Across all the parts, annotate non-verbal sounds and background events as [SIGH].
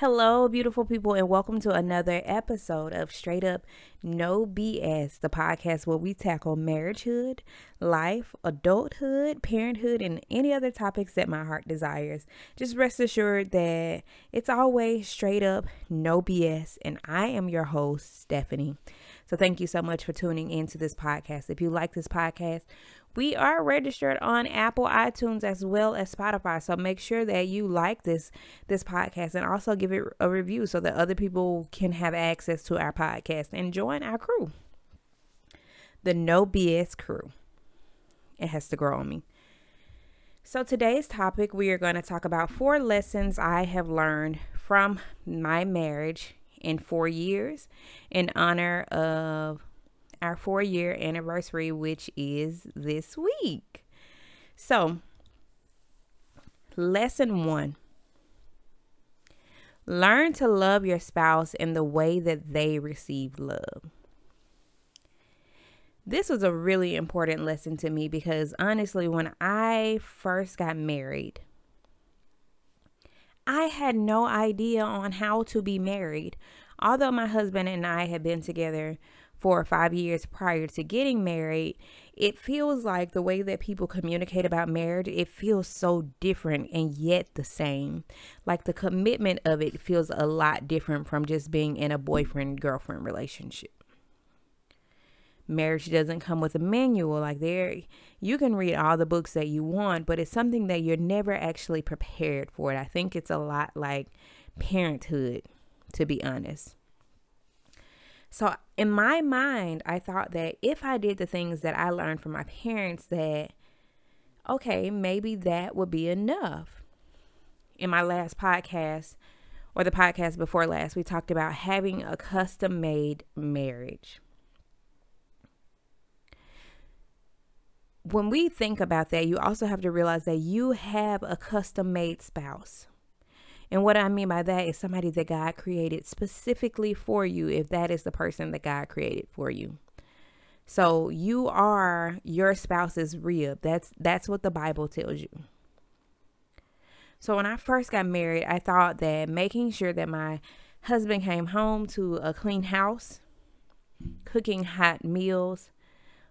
Hello, beautiful people, and welcome to another episode of Straight Up No BS, the podcast where we tackle marriagehood, life, adulthood, parenthood, and any other topics that my heart desires. Just rest assured that it's always straight up no BS, and I am your host, Stephanie. So, thank you so much for tuning into this podcast. If you like this podcast, we are registered on Apple iTunes as well as Spotify. So make sure that you like this this podcast and also give it a review so that other people can have access to our podcast and join our crew. The No BS crew. It has to grow on me. So today's topic we are going to talk about four lessons I have learned from my marriage in 4 years in honor of our four year anniversary, which is this week. So, lesson one learn to love your spouse in the way that they receive love. This was a really important lesson to me because honestly, when I first got married, I had no idea on how to be married. Although my husband and I had been together four or five years prior to getting married, it feels like the way that people communicate about marriage, it feels so different and yet the same. Like the commitment of it feels a lot different from just being in a boyfriend girlfriend relationship. Marriage doesn't come with a manual like there you can read all the books that you want, but it's something that you're never actually prepared for it. I think it's a lot like parenthood, to be honest so in my mind, I thought that if I did the things that I learned from my parents, that okay, maybe that would be enough. In my last podcast, or the podcast before last, we talked about having a custom made marriage. When we think about that, you also have to realize that you have a custom made spouse. And what I mean by that is somebody that God created specifically for you, if that is the person that God created for you. So you are your spouse's rib. That's that's what the Bible tells you. So when I first got married, I thought that making sure that my husband came home to a clean house, cooking hot meals,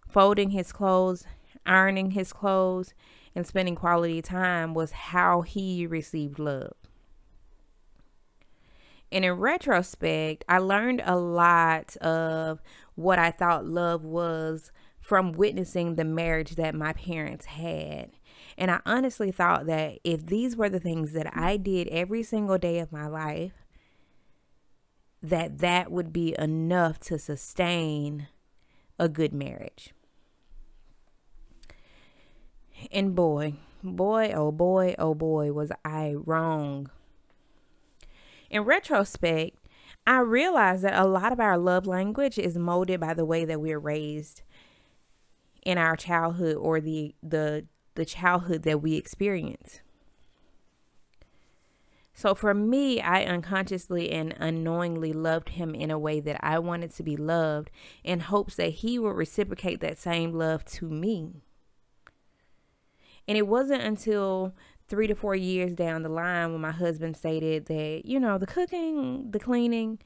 folding his clothes, ironing his clothes, and spending quality time was how he received love. And in retrospect, I learned a lot of what I thought love was from witnessing the marriage that my parents had. And I honestly thought that if these were the things that I did every single day of my life, that that would be enough to sustain a good marriage. And boy, boy, oh boy, oh boy, was I wrong in retrospect, I realized that a lot of our love language is molded by the way that we're raised in our childhood or the the the childhood that we experience. So for me, I unconsciously and unknowingly loved him in a way that I wanted to be loved in hopes that he would reciprocate that same love to me. And it wasn't until three to four years down the line when my husband stated that, you know, the cooking, the cleaning,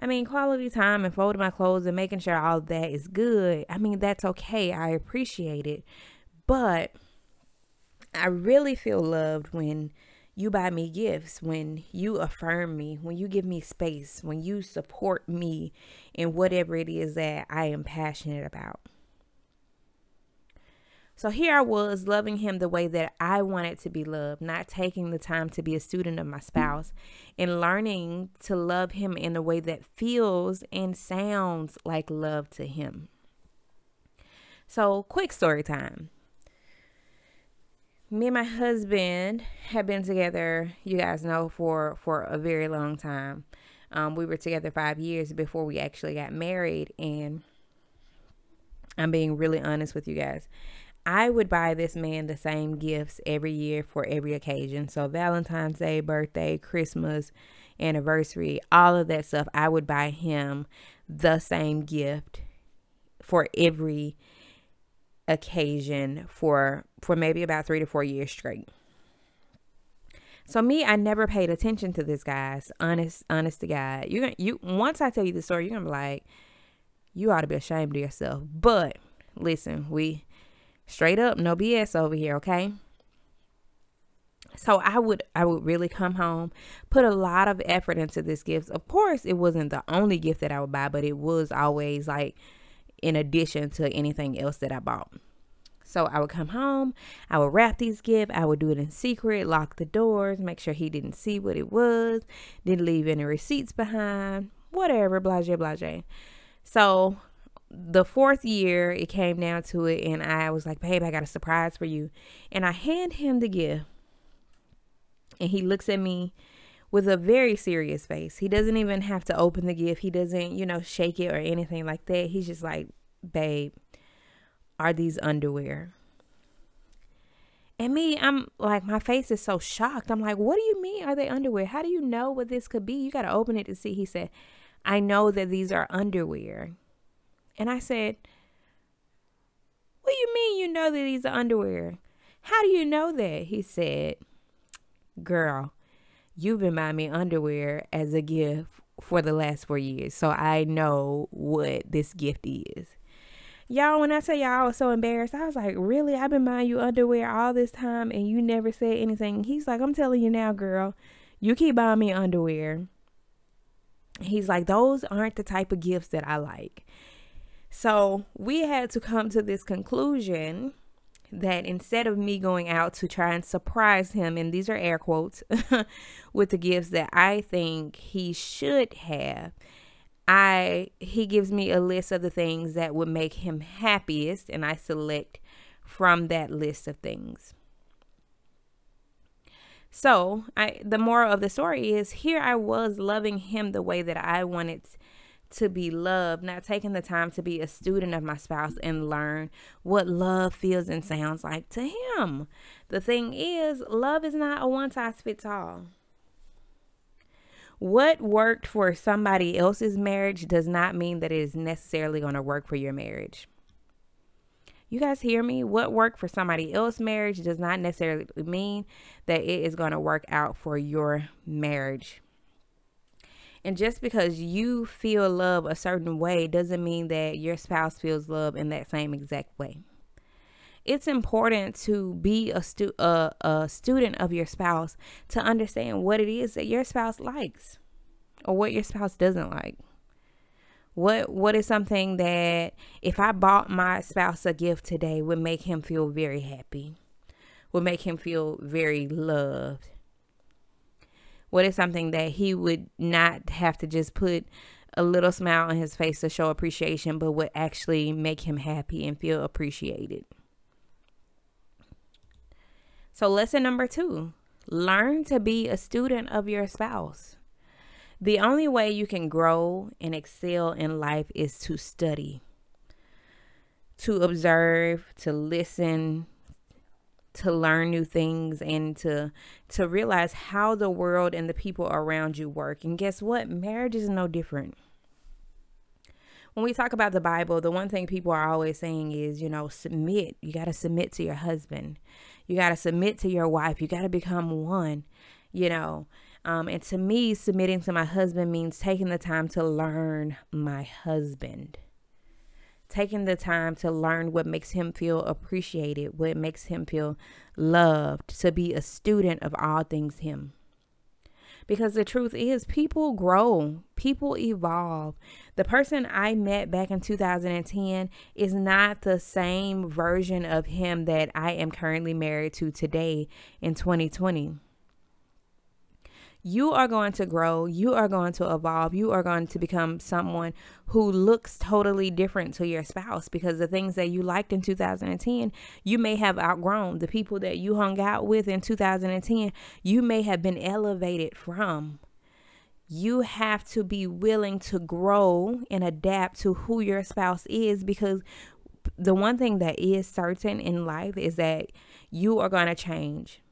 I mean, quality time and folding my clothes and making sure all that is good. I mean, that's okay. I appreciate it. But I really feel loved when you buy me gifts, when you affirm me, when you give me space, when you support me in whatever it is that I am passionate about. So here I was loving him the way that I wanted to be loved, not taking the time to be a student of my spouse and learning to love him in a way that feels and sounds like love to him. So, quick story time. Me and my husband have been together, you guys know, for for a very long time. Um, we were together five years before we actually got married, and I'm being really honest with you guys. I would buy this man the same gifts every year for every occasion. So, Valentine's Day, birthday, Christmas, anniversary, all of that stuff, I would buy him the same gift for every occasion for for maybe about 3 to 4 years straight. So me, I never paid attention to this guy's honest, honest to God. You're gonna you once I tell you the story, you're gonna be like, you ought to be ashamed of yourself. But listen, we straight up, no BS over here, okay? So I would I would really come home, put a lot of effort into this gift. Of course, it wasn't the only gift that I would buy, but it was always like in addition to anything else that I bought. So I would come home, I would wrap these gifts, I would do it in secret, lock the doors, make sure he didn't see what it was, didn't leave any receipts behind, whatever, blase, blase. So the fourth year, it came down to it, and I was like, babe, I got a surprise for you. And I hand him the gift, and he looks at me with a very serious face. He doesn't even have to open the gift, he doesn't, you know, shake it or anything like that. He's just like, babe, are these underwear? And me, I'm like, my face is so shocked. I'm like, what do you mean are they underwear? How do you know what this could be? You got to open it to see. He said, I know that these are underwear. And I said, What do you mean you know that these are underwear? How do you know that? He said, Girl, you've been buying me underwear as a gift for the last four years. So I know what this gift is. Y'all, when I tell y'all I was so embarrassed, I was like, really? I've been buying you underwear all this time and you never said anything. He's like, I'm telling you now, girl, you keep buying me underwear. He's like, those aren't the type of gifts that I like. So we had to come to this conclusion that instead of me going out to try and surprise him, and these are air quotes, [LAUGHS] with the gifts that I think he should have, I he gives me a list of the things that would make him happiest and I select from that list of things. So, I the moral of the story is here I was loving him the way that I wanted to be loved, not taking the time to be a student of my spouse and learn what love feels and sounds like to him. The thing is, love is not a one size fits all. What worked for somebody else's marriage does not mean that it is necessarily going to work for your marriage. You guys hear me? What worked for somebody else's marriage does not necessarily mean that it is going to work out for your marriage. And just because you feel love a certain way doesn't mean that your spouse feels love in that same exact way. It's important to be a, stu- a, a student of your spouse to understand what it is that your spouse likes or what your spouse doesn't like. What what is something that if I bought my spouse a gift today would make him feel very happy, would make him feel very loved? What is something that he would not have to just put a little smile on his face to show appreciation, but would actually make him happy and feel appreciated? So, lesson number two learn to be a student of your spouse. The only way you can grow and excel in life is to study, to observe, to listen, to learn new things and to to realize how the world and the people around you work. And guess what? Marriage is no different. When we talk about the Bible, the one thing people are always saying is, you know, submit. You got to submit to your husband. You got to submit to your wife. You got to become one, you know. Um, and to me, submitting to my husband means taking the time to learn my husband. Taking the time to learn what makes him feel appreciated, what makes him feel loved, to be a student of all things him. Because the truth is, people grow, people evolve. The person I met back in 2010 is not the same version of him that I am currently married to today in 2020 you are going to grow, you are going to evolve, you are going to become someone who looks totally different to your spouse because the things that you liked in 2010, you may have outgrown. The people that you hung out with in 2010, you may have been elevated from. You have to be willing to grow and adapt to who your spouse is because the one thing that is certain in life is that you are going to change.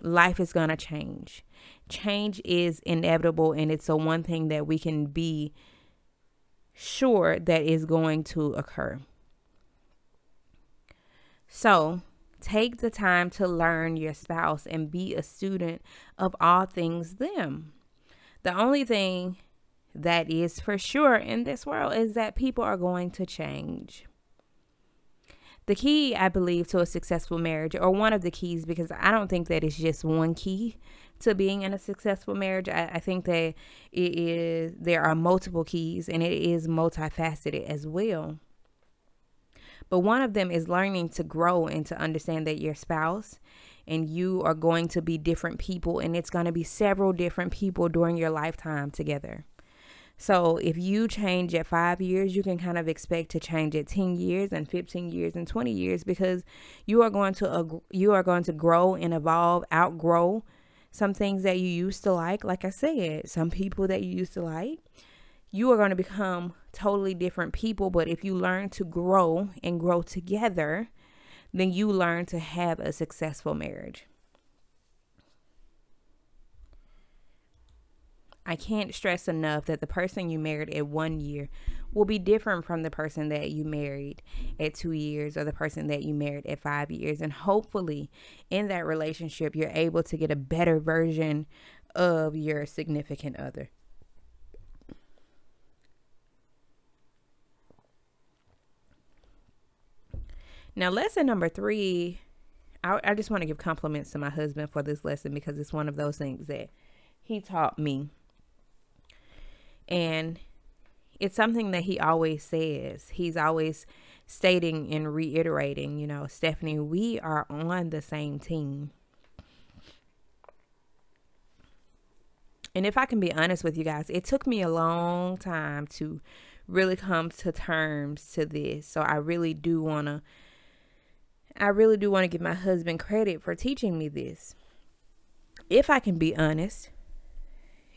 Life is going to change change is inevitable and it's the one thing that we can be sure that is going to occur. So, Take the time to learn your spouse and be a student of all things them. The only thing that is for sure in this world is that people are going to change. The key, I believe, to a successful marriage, or one of the keys, because I don't think that it's just one key to being in a successful marriage. I, I think that it is there are multiple keys and it is multifaceted as well. But one of them is learning to grow and to understand that your spouse and you are going to be different people, and it's going to be several different people during your lifetime together. So if you change at five years, you can kind of expect to change at 10 years and 15 years and 20 years because you are going to, you are going to grow and evolve, outgrow some things that you used to like. Like I said, some people that you used to like, you are going to become totally different people. But if you learn to grow and grow together, then you learn to have a successful marriage. I can't stress enough that the person you married at one year will be different from the person that you married at two years or the person that you married at five years. And hopefully, in that relationship, you're able to get a better version of your significant other. Now, lesson number three, I, I just want to give compliments to my husband for this lesson because it's one of those things that he taught me. And it's something that he always says. He's always stating and reiterating, you know, Stephanie, we are on the same team. And if I can be honest with you guys, it took me a long time to really come to terms to this. So I really do want to I really do want to give my husband credit for teaching me this. If I can be honest,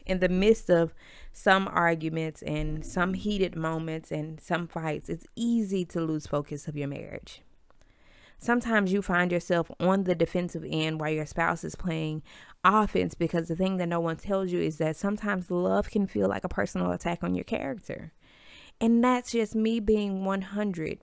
in the midst of some arguments and some heated moments and some fights, it's easy to lose focus of your marriage. Sometimes you find yourself on the defensive end while your spouse is playing offense because the thing that no one tells you is that sometimes love can feel like a personal attack on your character. And that's just me being 100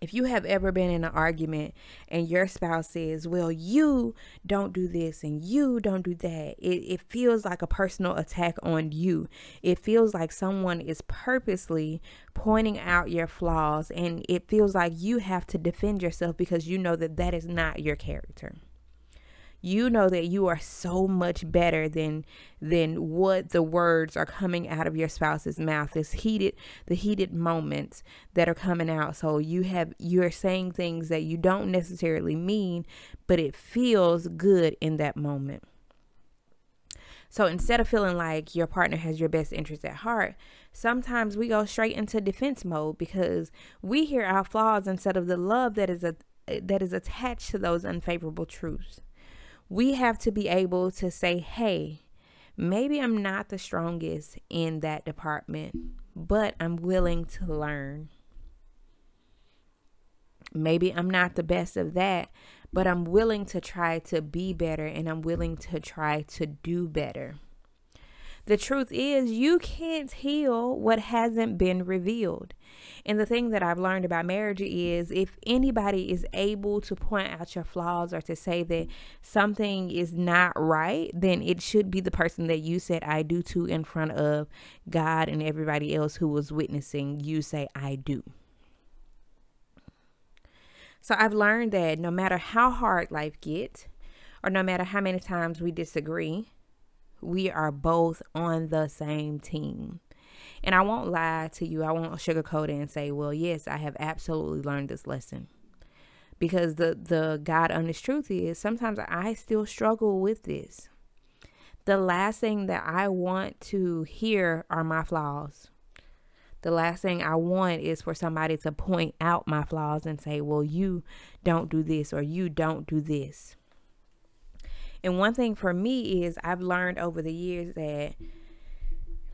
if you have ever been in an argument and your spouse says, Well, you don't do this and you don't do that, it, it feels like a personal attack on you. It feels like someone is purposely pointing out your flaws and it feels like you have to defend yourself because you know that that is not your character you know that you are so much better than than what the words are coming out of your spouse's mouth this heated the heated moments that are coming out. So you have you're saying things that you don't necessarily mean but it feels good in that moment. So instead of feeling like your partner has your best interest at heart, sometimes we go straight into defense mode because we hear our flaws instead of the love that is a that is attached to those unfavorable truths we have to be able to say, hey, maybe I'm not the strongest in that department, but I'm willing to learn. Maybe I'm not the best of that, but I'm willing to try to be better and I'm willing to try to do better. The truth is, you can't heal what hasn't been revealed. And the thing that I've learned about marriage is if anybody is able to point out your flaws or to say that something is not right, then it should be the person that you said I do to in front of God and everybody else who was witnessing you say I do. So I've learned that no matter how hard life gets, or no matter how many times we disagree, we are both on the same team. And I won't lie to you, I won't sugarcoat it and say, well, yes, I have absolutely learned this lesson. Because the, the God honest truth is sometimes I still struggle with this. The last thing that I want to hear are my flaws. The last thing I want is for somebody to point out my flaws and say, well, you don't do this or you don't do this. And one thing for me is I've learned over the years that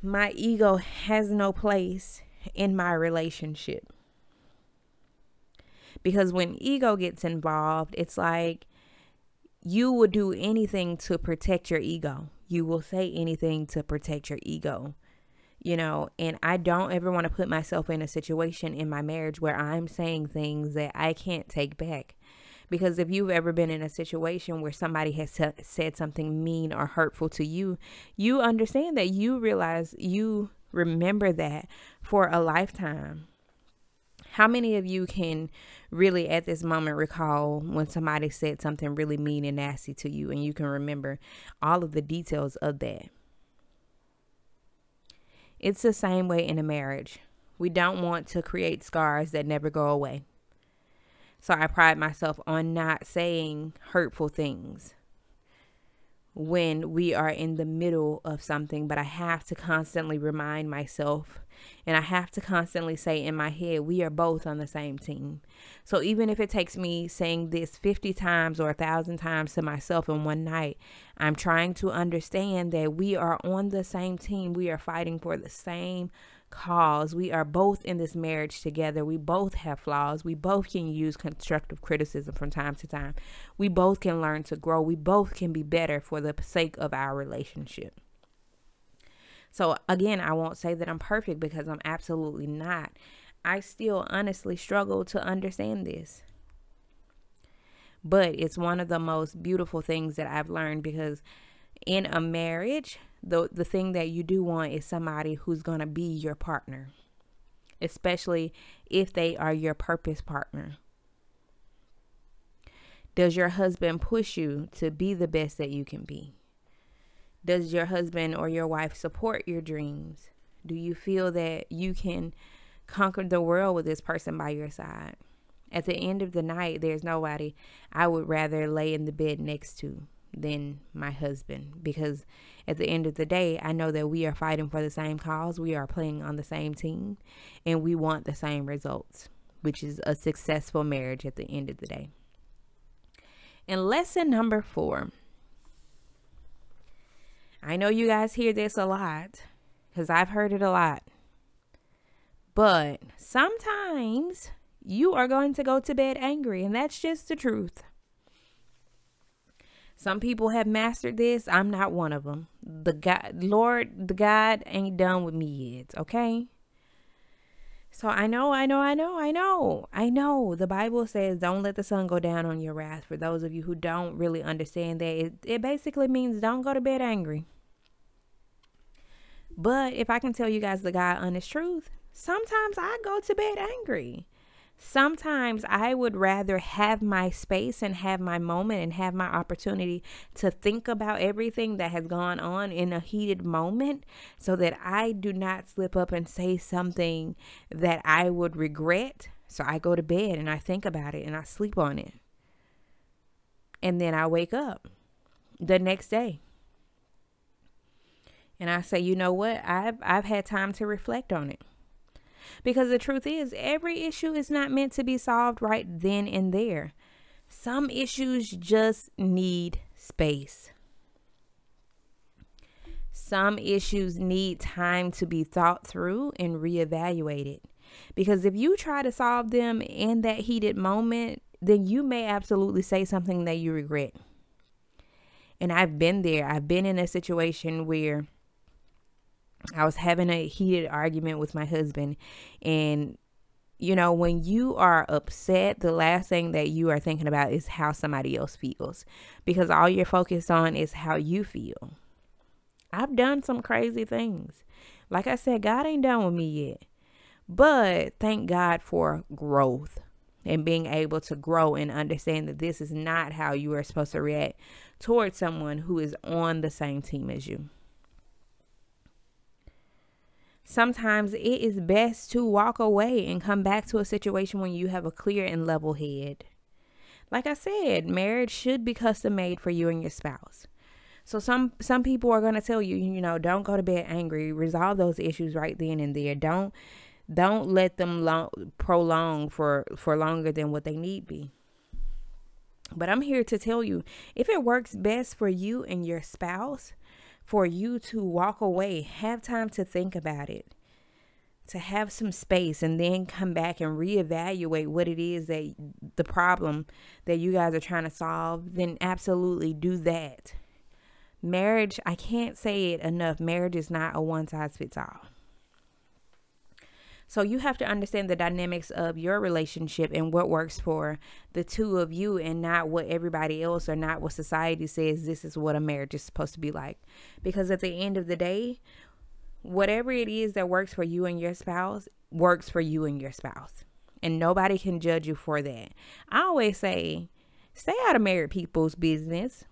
my ego has no place in my relationship. Because when ego gets involved, it's like you will do anything to protect your ego. You will say anything to protect your ego. You know, and I don't ever want to put myself in a situation in my marriage where I'm saying things that I can't take back Because if you've ever been in a situation where somebody has said something mean or hurtful to you, you understand that you realize you remember that for a lifetime. How many of you can really at this moment recall when somebody said something really mean and nasty to you and you can remember all of the details of that? It's the same way in a marriage. We don't want to create scars that never go away. So I pride myself on not saying hurtful things when we are in the middle of something, but I have to constantly remind myself and I have to constantly say in my head, we are both on the same team. So even if it takes me saying this 50 times or a thousand times to myself in one night, I'm trying to understand that we are on the same team. We are fighting for the same cause. We are both in this marriage together. We both have flaws. We both can use constructive criticism from time to time. We both can learn to grow. We both can be better for the sake of our relationship. So, again, I won't say that I'm perfect because I'm absolutely not. I still honestly struggle to understand this. But it's one of the most beautiful things that I've learned because in a marriage, the the thing that you do want is somebody who's going to be your partner especially if they are your purpose partner. Does your husband push you to be the best that you can be? Does your husband or your wife support your dreams? Do you feel that you can conquer the world with this person by your side? At the end of the night there's nobody i would rather lay in the bed next to than my husband because at the end of the day, I know that we are fighting for the same cause, we are playing on the same team, and we want the same results, which is a successful marriage at the end of the day. And lesson number four I know you guys hear this a lot because I've heard it a lot. But sometimes you are going to go to bed angry, and that's just the truth. Some people have mastered this. I'm not one of them. The God, Lord, the God ain't done with me yet. Okay. So I know, I know, I know, I know, I know. The Bible says, "Don't let the sun go down on your wrath." For those of you who don't really understand that, it, it basically means don't go to bed angry. But if I can tell you guys the God honest truth, sometimes I go to bed angry. Sometimes I would rather have my space and have my moment and have my opportunity to think about everything that has gone on in a heated moment so that I do not slip up and say something that I would regret. So I go to bed and I think about it and I sleep on it. And then I wake up the next day. And I say, you know what? I've I've had time to reflect on it. Because the truth is, every issue is not meant to be solved right then and there. Some issues just need space. Some issues need time to be thought through and reevaluated. Because if you try to solve them in that heated moment, then you may absolutely say something that you regret. And I've been there. I've been in a situation where I was having a heated argument with my husband and you know, when you are upset, the last thing that you are thinking about is how somebody else feels because all you're focused on is how you feel. I've done some crazy things. Like I said, God ain't done with me yet. But thank God for growth and being able to grow and understand that this is not how you are supposed to react towards someone who is on the same team as you. Sometimes it is best to walk away and come back to a situation when you have a clear and level head. Like I said, marriage should be custom made for you and your spouse. So some some people are going to tell you, you know, don't go to bed angry. Resolve those issues right then and there. Don't don't let them long, prolong for for longer than what they need be. But I'm here to tell you, if it works best for you and your spouse, for you to walk away, have time to think about it, to have some space, and then come back and reevaluate what it is that the problem that you guys are trying to solve, then absolutely do that. Marriage, I can't say it enough, marriage is not a one size fits all. So you have to understand the dynamics of your relationship and what works for the two of you and not what everybody else or not what society says this is what a marriage is supposed to be like. Because at the end of the day, whatever it is that works for you and your spouse works for you and your spouse. And nobody can judge you for that. I always say, stay out of married people's business.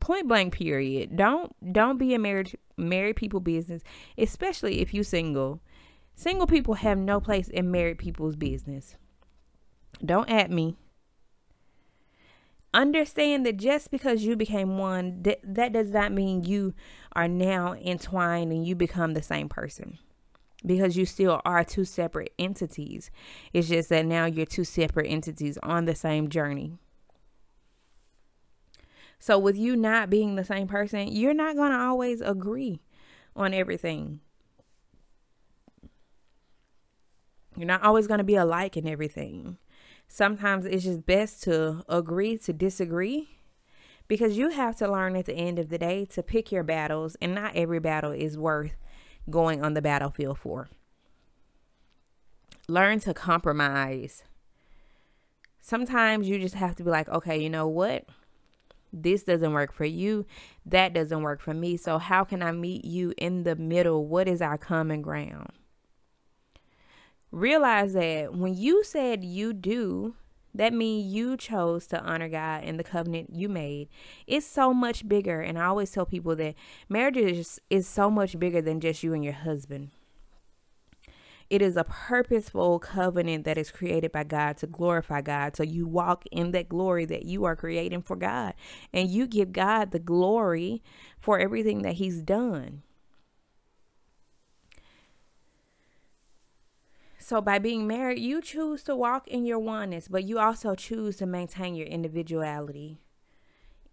Point blank period. Don't don't be a marriage married people business, especially if you single Single people have no place in married people's business. Don't at me. Understand that just because you became one, that, that does not mean you are now entwined and you become the same person. Because you still are two separate entities. It's just that now you're two separate entities on the same journey. So, with you not being the same person, you're not going to always agree on everything. You're not always going to be alike in everything. Sometimes it's just best to agree to disagree because you have to learn at the end of the day to pick your battles, and not every battle is worth going on the battlefield for. Learn to compromise. Sometimes you just have to be like, okay, you know what? This doesn't work for you. That doesn't work for me. So, how can I meet you in the middle? What is our common ground? Realize that when you said you do, that means you chose to honor God and the covenant you made. It's so much bigger. And I always tell people that marriage is, is so much bigger than just you and your husband. It is a purposeful covenant that is created by God to glorify God. So you walk in that glory that you are creating for God. And you give God the glory for everything that He's done. So, by being married, you choose to walk in your oneness, but you also choose to maintain your individuality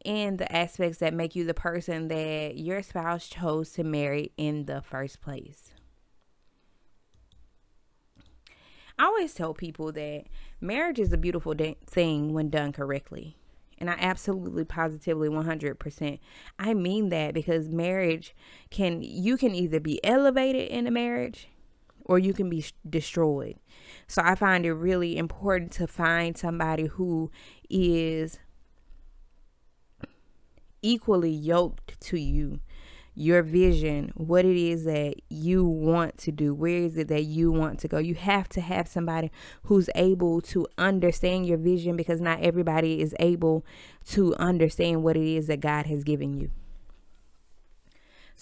and the aspects that make you the person that your spouse chose to marry in the first place. I always tell people that marriage is a beautiful de- thing when done correctly. And I absolutely positively 100% I mean that because marriage can you can either be elevated in a marriage or you can be destroyed. So I find it really important to find somebody who is equally yoked to you your vision, what it is that you want to do, where is it that you want to go. You have to have somebody who's able to understand your vision because not everybody is able to understand what it is that God has given you.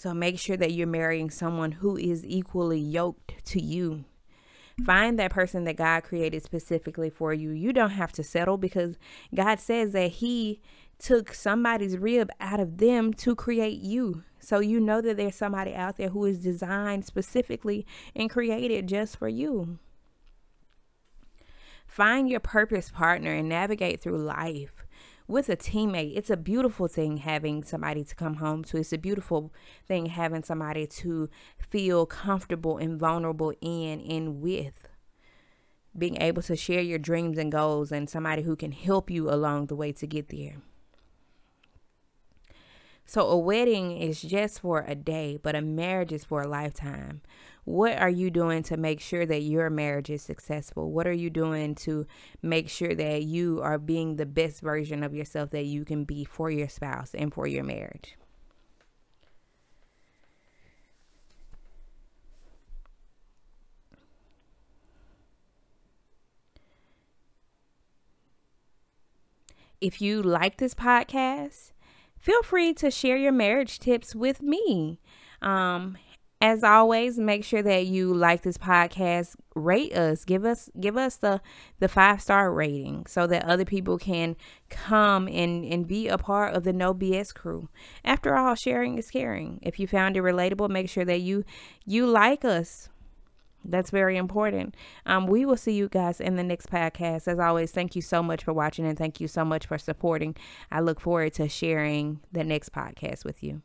So make sure that you're marrying someone who is equally yoked to you. Find that person that God created specifically for you. You don't have to settle because God says that He took somebody's rib out of them to create you. So you know that there's somebody out there who is designed specifically and created just for you. Find your purpose partner and navigate through life with a teammate. It's a beautiful thing having somebody to come home to. It's a beautiful thing having somebody to feel comfortable and vulnerable in and with. Being able to share your dreams and goals and somebody who can help you along the way to get there. So, a wedding is just for a day, but a marriage is for a lifetime. What are you doing to make sure that your marriage is successful? What are you doing to make sure that you are being the best version of yourself that you can be for your spouse and for your marriage? If you like this podcast, feel free to share your marriage tips with me. Um, as always, make sure that you like this podcast, rate us, give us give us the the five star rating so that other people can come and and be a part of the No BS crew. After all, sharing is caring. If you found it relatable, make sure that you you like us. That's very important. Um, we will see you guys in the next podcast. As always, thank you so much for watching and thank you so much for supporting. I look forward to sharing the next podcast with you.